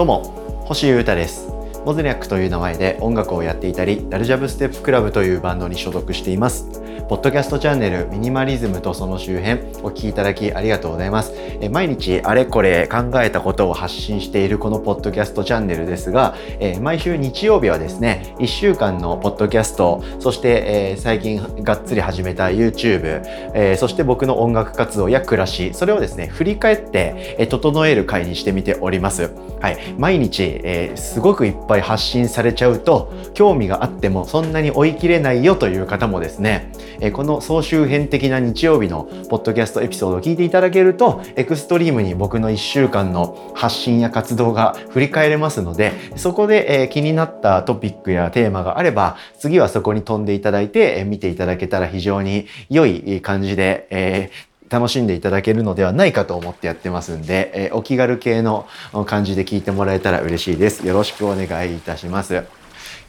どうも星優太です。モズニャックという名前で音楽をやっていたりダルジャブステップクラブというバンドに所属していますポッドキャストチャンネルミニマリズムとその周辺お聞きいただきありがとうございます。え毎日あれこれ考えたことを発信しているこのポッドキャストチャンネルですが、え毎週日曜日はですね、1週間のポッドキャスト、そして、え最近がっつり始めた YouTube、えそして僕の音楽活動や暮らし、それをですね、振り返って、え整える回にしてみております。はい。毎日、えすごくいっぱい発信されちゃうと、興味があってもそんなに追い切れないよという方もですね、この総集編的な日曜日のポッドキャストエピソードを聞いていただけるとエクストリームに僕の1週間の発信や活動が振り返れますのでそこで、気になったトピックやテーマがあれば次はそこに飛んでいただいて、見ていただけたら非常に良い感じで、楽しんでいただけるのではないかと思ってやってますんで、えお気軽系の感じで聞いてもらえたら嬉しいです。よろしくお願いいたします。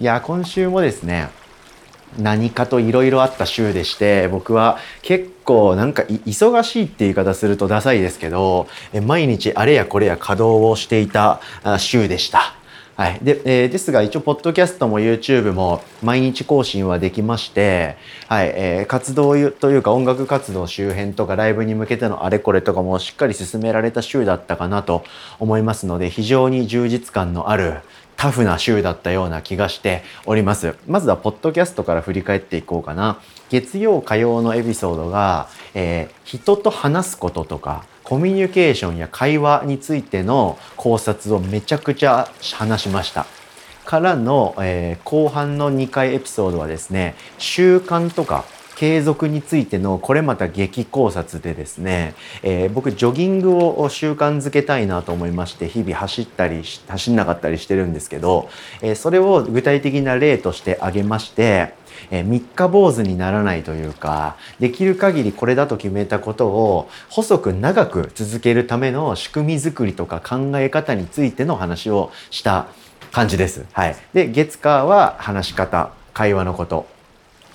いや、今週もですね、何かといろいろあった週でして僕は結構なんか忙しいって言い方するとダサいですけど毎日あれやこれや稼働をしていた週でした。はい、でえー、ですが一応ポッドキャストも YouTube も毎日更新はできまして、はいえー、活動というか音楽活動周辺とかライブに向けてのあれこれとかもしっかり進められた週だったかなと思いますので非常に充実感のあるタフな週だったような気がしております。まずはポッドキャストから振り返っていこうかな。月曜火曜のエピソードが、えー、人と話すこととかコミュニケーションや会話についての考察をめちゃくちゃ話しました。からの、えー、後半の2回エピソードはですね習慣とか継続についてのこれまた激考察でですね、えー、僕ジョギングを習慣づけたいなと思いまして日々走ったり走んなかったりしてるんですけど、えー、それを具体的な例として挙げましてえ三日坊主にならないというかできる限りこれだと決めたことを細く長く続けるための仕組みづくりとか考え方についての話をした感じです。はい、で月火は話し方会話のこと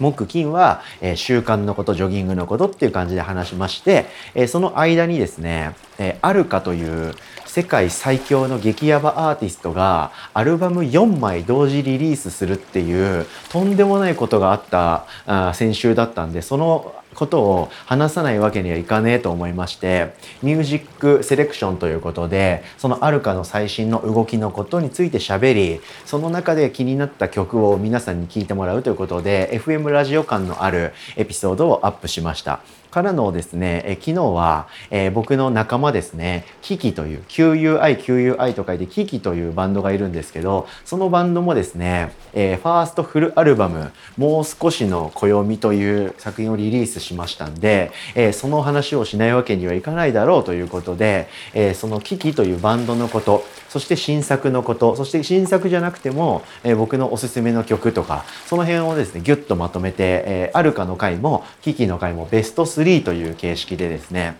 木金は、えー、習慣のことジョギングのことっていう感じで話しまして、えー、その間にですね、えー、アルカという世界最強の激ヤバアーティストがアルバム4枚同時リリースするっていうとんでもないことがあったあ先週だったんでそのことを話さないわけにはいかねえと思いましてミュージックセレクションということでそのアルカの最新の動きのことについて喋りその中で気になった曲を皆さんに聴いてもらうということで FM ラジオ感のあるエピソードをアップしました。からのですね、え昨日は、え、僕の仲間ですね、キキという、QUI、QUI と書いてキキというバンドがいるんですけど、そのバンドもですね、え、ファーストフルアルバム、もう少しの暦という作品をリリースしましたんで、え、その話をしないわけにはいかないだろうということで、えそのキキというバンドのこと、そして新作のこと、そして新作じゃなくても、え僕のおすすめの曲とか、その辺をですね、ギュッとまとめて、えアルカの回も、キキの回もベスト3 3という形式でですね、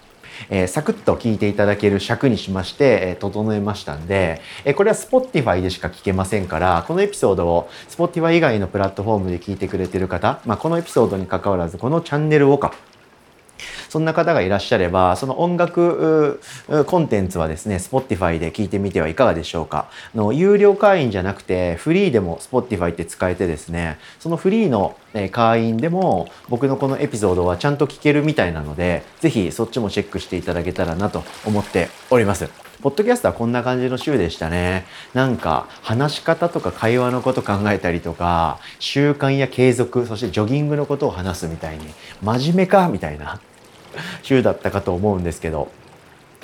えー、サクッと聞いていただける尺にしまして、えー、整えましたんで、えー、これは Spotify でしか聞けませんから、このエピソードを Spotify 以外のプラットフォームで聞いてくれてる方、まあ、このエピソードに関わらず、このチャンネルをか、そんな方がいらっしゃれば、その音楽コンテンツはですね、Spotify で聞いてみてはいかがでしょうか。の有料会員じゃなくて、フリーでも Spotify って使えてですね、そのフリーの会員でも僕のこのエピソードはちゃんと聞けるみたいなので、ぜひそっちもチェックしていただけたらなと思っております。ポッドキャストはこんな感じの週でしたね。なんか話し方とか会話のこと考えたりとか、習慣や継続、そしてジョギングのことを話すみたいに、真面目かみたいな 週だったかと思うんですけど、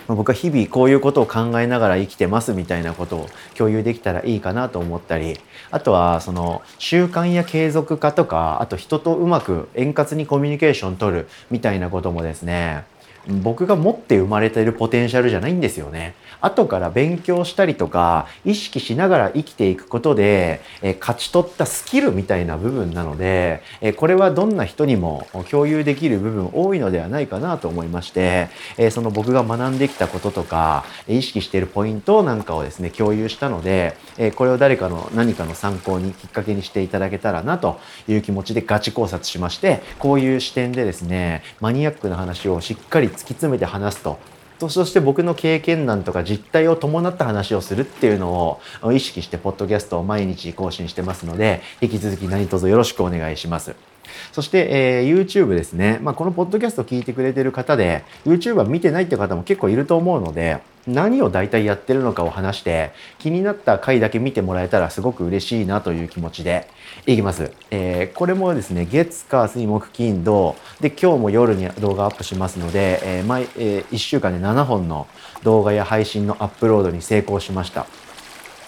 僕は日々こういうことを考えながら生きてますみたいなことを共有できたらいいかなと思ったりあとはその習慣や継続化とかあと人とうまく円滑にコミュニケーション取るみたいなこともですね僕が持って生まれているポテンシャルじゃないんですよね。後から勉強したりとか意識しながら生きていくことで、え勝ち取ったスキルみたいな部分なので、えこれはどんな人にも共有できる部分多いのではないかなと思いまして、えその僕が学んできたこととか意識しているポイントなんかをですね共有したので、えこれを誰かの何かの参考にきっかけにしていただけたらなという気持ちでガチ考察しましてこういう視点でですねマニアックな話をしっかり突き詰めて話すととそして僕の経験談とか実態を伴った話をするっていうのを意識してポッドキャストを毎日更新してますので引き続き何卒よろしくお願いします。そして、えー、YouTube ですね。まあ、このポッドキャスト聞いてくれてる方で、YouTuber 見てないって方も結構いると思うので、何を大体やってるのかを話して、気になった回だけ見てもらえたらすごく嬉しいなという気持ちでいきます。えー、これもですね、月、火、水、木、金、土、で、今日も夜に動画アップしますので、えー毎えー、1週間で7本の動画や配信のアップロードに成功しました。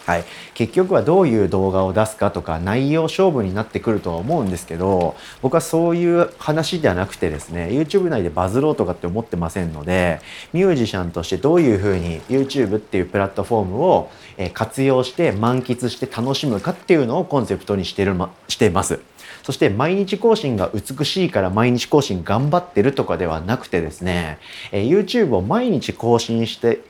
はい、結局はどういう動画を出すかとか内容勝負になってくるとは思うんですけど僕はそういう話ではなくてですね YouTube 内でバズろうとかって思ってませんのでミュージシャンとしてどういうふうに YouTube っていうプラットフォームを活用して満喫して楽しむかっていうのをコンセプトにしてる、ま、してます。そして毎日更新が美しいから毎日更新頑張ってるとかではなくてですね、え YouTube を毎日更新して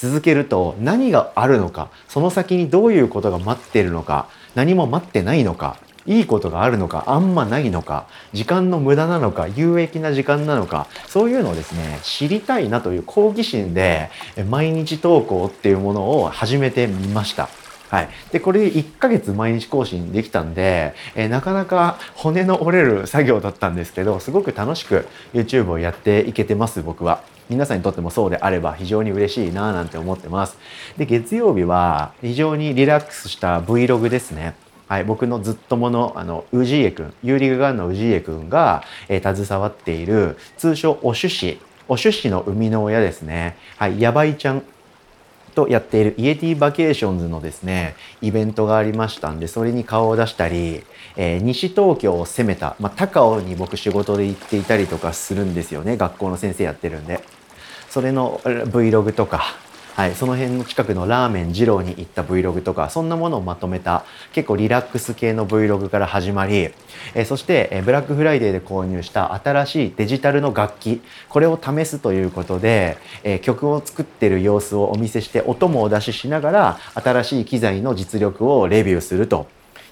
続けると何があるのかその先にどういうことが待ってるのか何も待ってないのかいいことがあるのかあんまないのか時間の無駄なのか有益な時間なのかそういうのをですね知りたいなという好奇心で毎日投稿っていうものを始めてみました。はい。で、これで1ヶ月毎日更新できたんで、えー、なかなか骨の折れる作業だったんですけど、すごく楽しく YouTube をやっていけてます、僕は。皆さんにとってもそうであれば非常に嬉しいななんて思ってます。で、月曜日は非常にリラックスした Vlog ですね。はい、僕のずっともの、あの、ウジエ君、ユーリグガンのウジエ君が、えー、携わっている、通称お種子、お種子の生みの親ですね。はい、ヤバイちゃんとやっているイエティバケーションズのですね、イベントがありましたんで、それに顔を出したり、えー、西東京を攻めた、まあ、高尾に僕仕事で行っていたりとかするんですよね。学校の先生やってるんで。それの Vlog とか、はい、その辺の近くのラーメン二郎に行った Vlog とかそんなものをまとめた結構リラックス系の Vlog から始まり、えそして、えブラックフライデーで購入した新しいデジタルの楽器これを試すということで、え曲を作ってる様子をお見せして音もお出ししながら新しい機材の実力をレビューすると。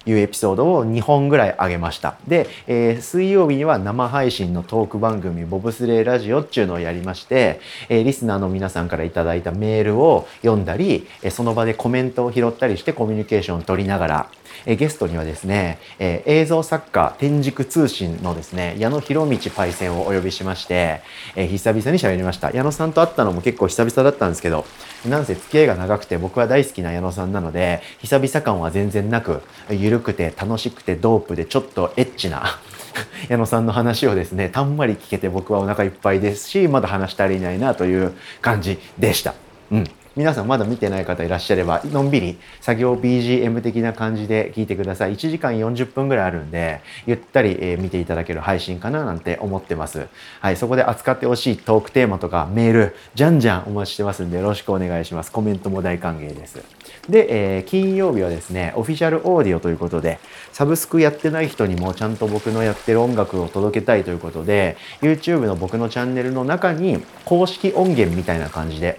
いうエピソードを2本ぐらい上げました。で、えー、水曜日には生配信のトーク番組ボブスレーラジオっていうのをやりまして、えー、リスナーの皆さんから頂いたメールを読んだり、えその場でコメントを拾ったりしてコミュニケーションを取りながら、えゲストにはですね、え映像作家天竺通信のですね矢野博道パイセンをお呼びしまして、え久々に喋りました矢野さんと会ったのも結構久々だったんですけどなんせ付き合いが長くて僕は大好きな矢野さんなので久々感は全然なく緩くて楽しくてドープでちょっとエッチな 矢野さんの話をですねたんまり聞けて僕はお腹いっぱいですしまだ話し足りないなという感じでした。うん皆さんまだ見てない方いらっしゃれば、のんびり作業 BGM 的な感じで聞いてください。1時間40分ぐらいあるんで、ゆったり、え見ていただける配信かななんて思ってます。はい、そこで扱ってほしいトークテーマとかメール、じゃんじゃんお待ちしてますんで、よろしくお願いします。コメントも大歓迎です。で、えー、金曜日はですね、オフィシャルオーディオということで、サブスクやってない人にもちゃんと僕のやってる音楽を届けたいということで、YouTube の僕のチャンネルの中に公式音源みたいな感じで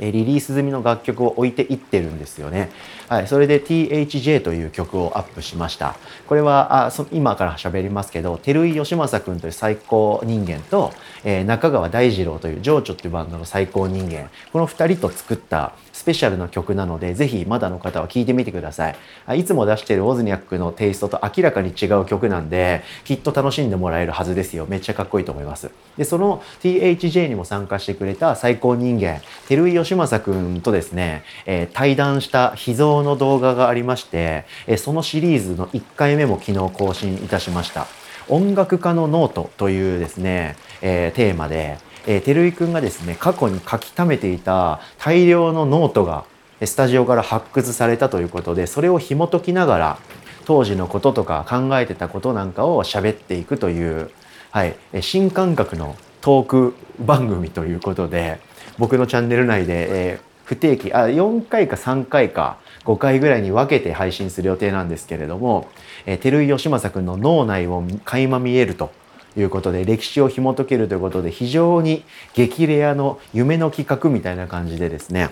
リリース済みの楽曲を置いていってるんですよね。はい、それで THJ という曲をアップしました。これはあそ今から喋りますけど、照井義正君という最高人間と、えー、中川大二郎という情緒っていうバンドの最高人間、この2人と作ったスペシャルな曲なので、ぜひまだの方は聴いてみてください。いつも出してるオズニャックのテイストと明らかに違う曲なんで、きっと楽しんでもらえるはずですよ。めっちゃかっこいいと思います。で、その THJ にも参加してくれた最高人間、照井順政君とですね、えー、対談した秘蔵の動画がありまして、えー、そのシリーズの1回目も昨日更新いたしました。音楽家のノートというですね、えー、テーマで、えー、照井くんがですね過去に書き溜めていた大量のノートがスタジオから発掘されたということでそれを紐解きながら当時のこととか考えてたことなんかを喋っていくという、はい、新感覚のトーク番組ということで僕のチャンネル内で、えー、不定期あ4回か3回か5回ぐらいに分けて配信する予定なんですけれども、えー、照井義正君の脳内を垣間見えるということで歴史を紐解けるということで非常に激レアの夢の企画みたいな感じでですね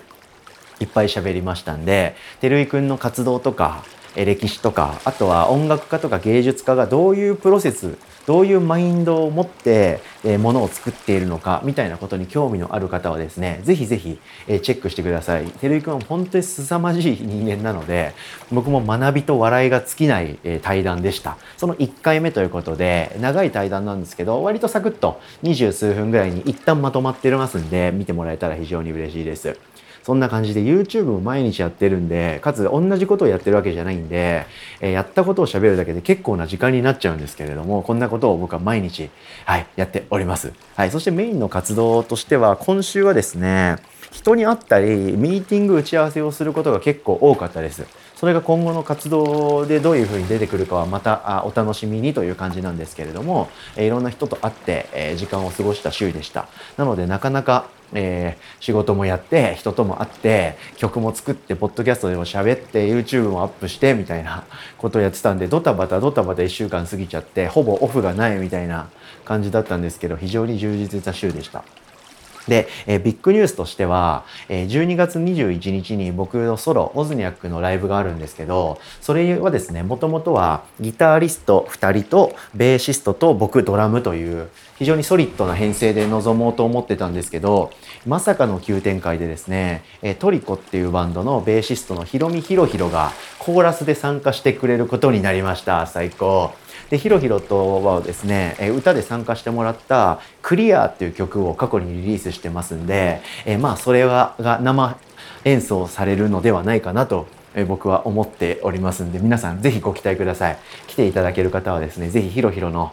いっぱい喋りましたんで照井くんの活動とか歴史とかあとは音楽家とか芸術家がどういうプロセスどういうマインドを持って、ものを作っているのかみたいなことに興味のある方はですねぜひぜひ、チェックしてください。照井くんは本当に凄まじい人間なので僕も学びと笑いが尽きない、対談でした。その1回目ということで長い対談なんですけど割とサクッと二十数分ぐらいに一旦まとまってますんで見てもらえたら非常に嬉しいです。そんな感じで YouTube も毎日やってるんで、かつ同じことをやってるわけじゃないんで、えー、やったことを喋るだけで結構な時間になっちゃうんですけれども、こんなことを僕は毎日、はい、やっております。はい、そしてメインの活動としては、今週はですね、人に会ったり、ミーティング打ち合わせをすることが結構多かったです。それが今後の活動でどういうふうに出てくるかはまたお楽しみにという感じなんですけれども、いろんな人と会って時間を過ごした週でした。なのでなかなかえー、仕事もやって人とも会って曲も作ってポッドキャストでも喋って YouTube もアップしてみたいなことをやってたんでドタバタドタバタ1週間過ぎちゃってほぼオフがないみたいな感じだったんですけど非常に充実した週でした。で、え、ビッグニュースとしては、えー、12月21日に僕のソロ、オズニャックのライブがあるんですけど、それはですね、もともとはギタリスト2人とベーシストと僕ドラムという非常にソリッドな編成で臨もうと思ってたんですけど、まさかの急展開でですね、え、トリコっていうバンドのベーシストのヒロミヒロヒロがコーラスで参加してくれることになりました。最高。でヒロヒロとはですね歌で参加してもらった「クリア」っていう曲を過去にリリースしてますんでえまあそれはが生演奏されるのではないかなと僕は思っておりますんで皆さんぜひご期待ください。来ていただける方はですねぜひヒロヒロの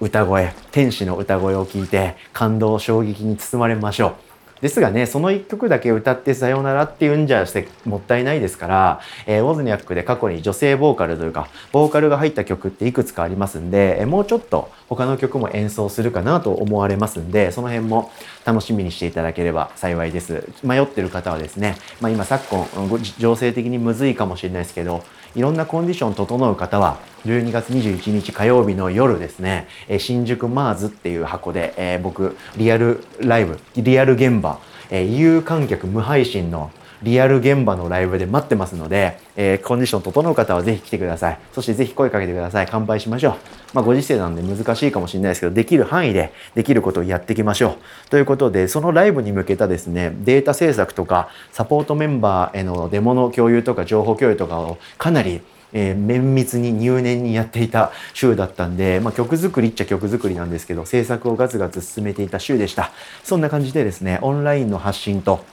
歌声天使の歌声を聞いて感動衝撃に包まれましょう。ですがね、その一曲だけ歌ってさようならっていうんじゃしてもったいないですから、えー、ウォズニャックで過去に女性ボーカルというか、ボーカルが入った曲っていくつかありますんで、えー、もうちょっと他の曲も演奏するかなと思われますんで、その辺も楽しみにしていただければ幸いです。迷ってる方はですね、まあ今昨今、情勢的にむずいかもしれないですけど、いろんなコンディション整う方は、12月21日火曜日の夜ですね、新宿マーズっていう箱で、え、僕、リアルライブ、リアル現場、え、有観客無配信のリアル現場のライブで待ってますので、えー、コンディション整う方はぜひ来てください。そしてぜひ声かけてください。乾杯しましょう。まあ、ご時世なんで難しいかもしれないですけど、できる範囲でできることをやっていきましょう。ということで、そのライブに向けたですね、データ制作とか、サポートメンバーへのデモの共有とか、情報共有とかをかなりえー、綿密に入念にやっていた週だったんで、まあ、曲作りっちゃ曲作りなんですけど制作をガツガツ進めていた週でしたそんな感じでですねオンラインの発信と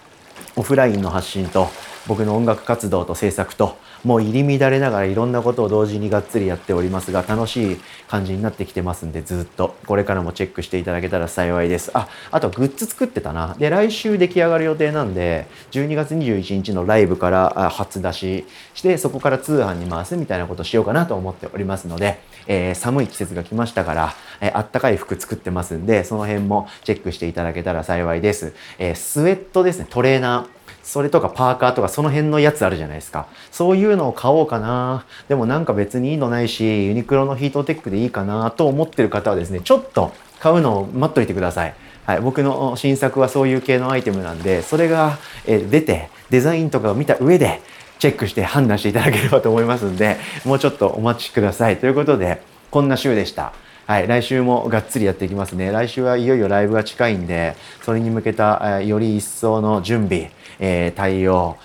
オフラインの発信と僕の音楽活動と制作ともう入り乱れながらいろんなことを同時にがっつりやっておりますが楽しい感じになってきてますんでずっと。これからもチェックしていただけたら幸いです。ああとグッズ作ってたな。で来週出来上がる予定なんで12月21日のライブから初出ししてそこから通販に回すみたいなことをしようかなと思っておりますので、えー、寒い季節が来ましたから、えー、あったかい服作ってますんでその辺もチェックしていただけたら幸いです、えー、スウェットですね。トレーナー。それとかパーカーとかその辺のやつあるじゃないですか。そういうのを買おうかな。でもなんか別にいいのないし、ユニクロのヒートテックでいいかなと思ってる方はですね、ちょっと買うのを待っといてください。はい、僕の新作はそういう系のアイテムなんで、それが出て、デザインとかを見た上で、チェックして判断していただければと思いますんで、もうちょっとお待ちください。ということで、こんな週でした。はい、来週もがっつりやっていきますね。来週はいよいよライブが近いんで、それに向けた、より一層の準備、えー、対応、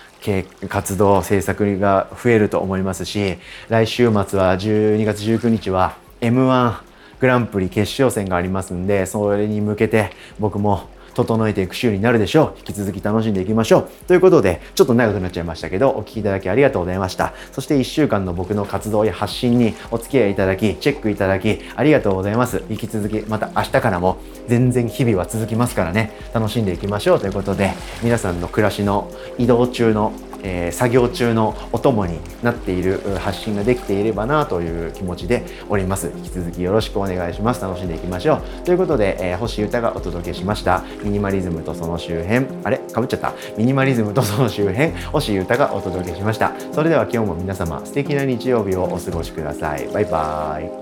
活動、制作が増えると思いますし、来週末は12月19日は M1 グランプリ決勝戦がありますんで、それに向けて僕も整えていく週になるでしょう。引き続き楽しんでいきましょう。ということで、ちょっと長くなっちゃいましたけど、お聴きいただきありがとうございました。そして1週間の僕の活動や発信にお付き合いいただき、チェックいただき、ありがとうございます。引き続き、また明日からも全然日々は続きますからね、楽しんでいきましょうということで、皆さんの暮らしの移動中のえー、作業中のお供になっている発信ができていればなという気持ちでおります。引き続きよろしくお願いします。楽しんでいきましょう。ということで、えー、星歌がお届けしました。ミニマリズムとその周辺。あれ？かぶっちゃった。ミニマリズムとその周辺。星歌がお届けしました。それでは今日も皆様素敵な日曜日をお過ごしください。バイバーイ。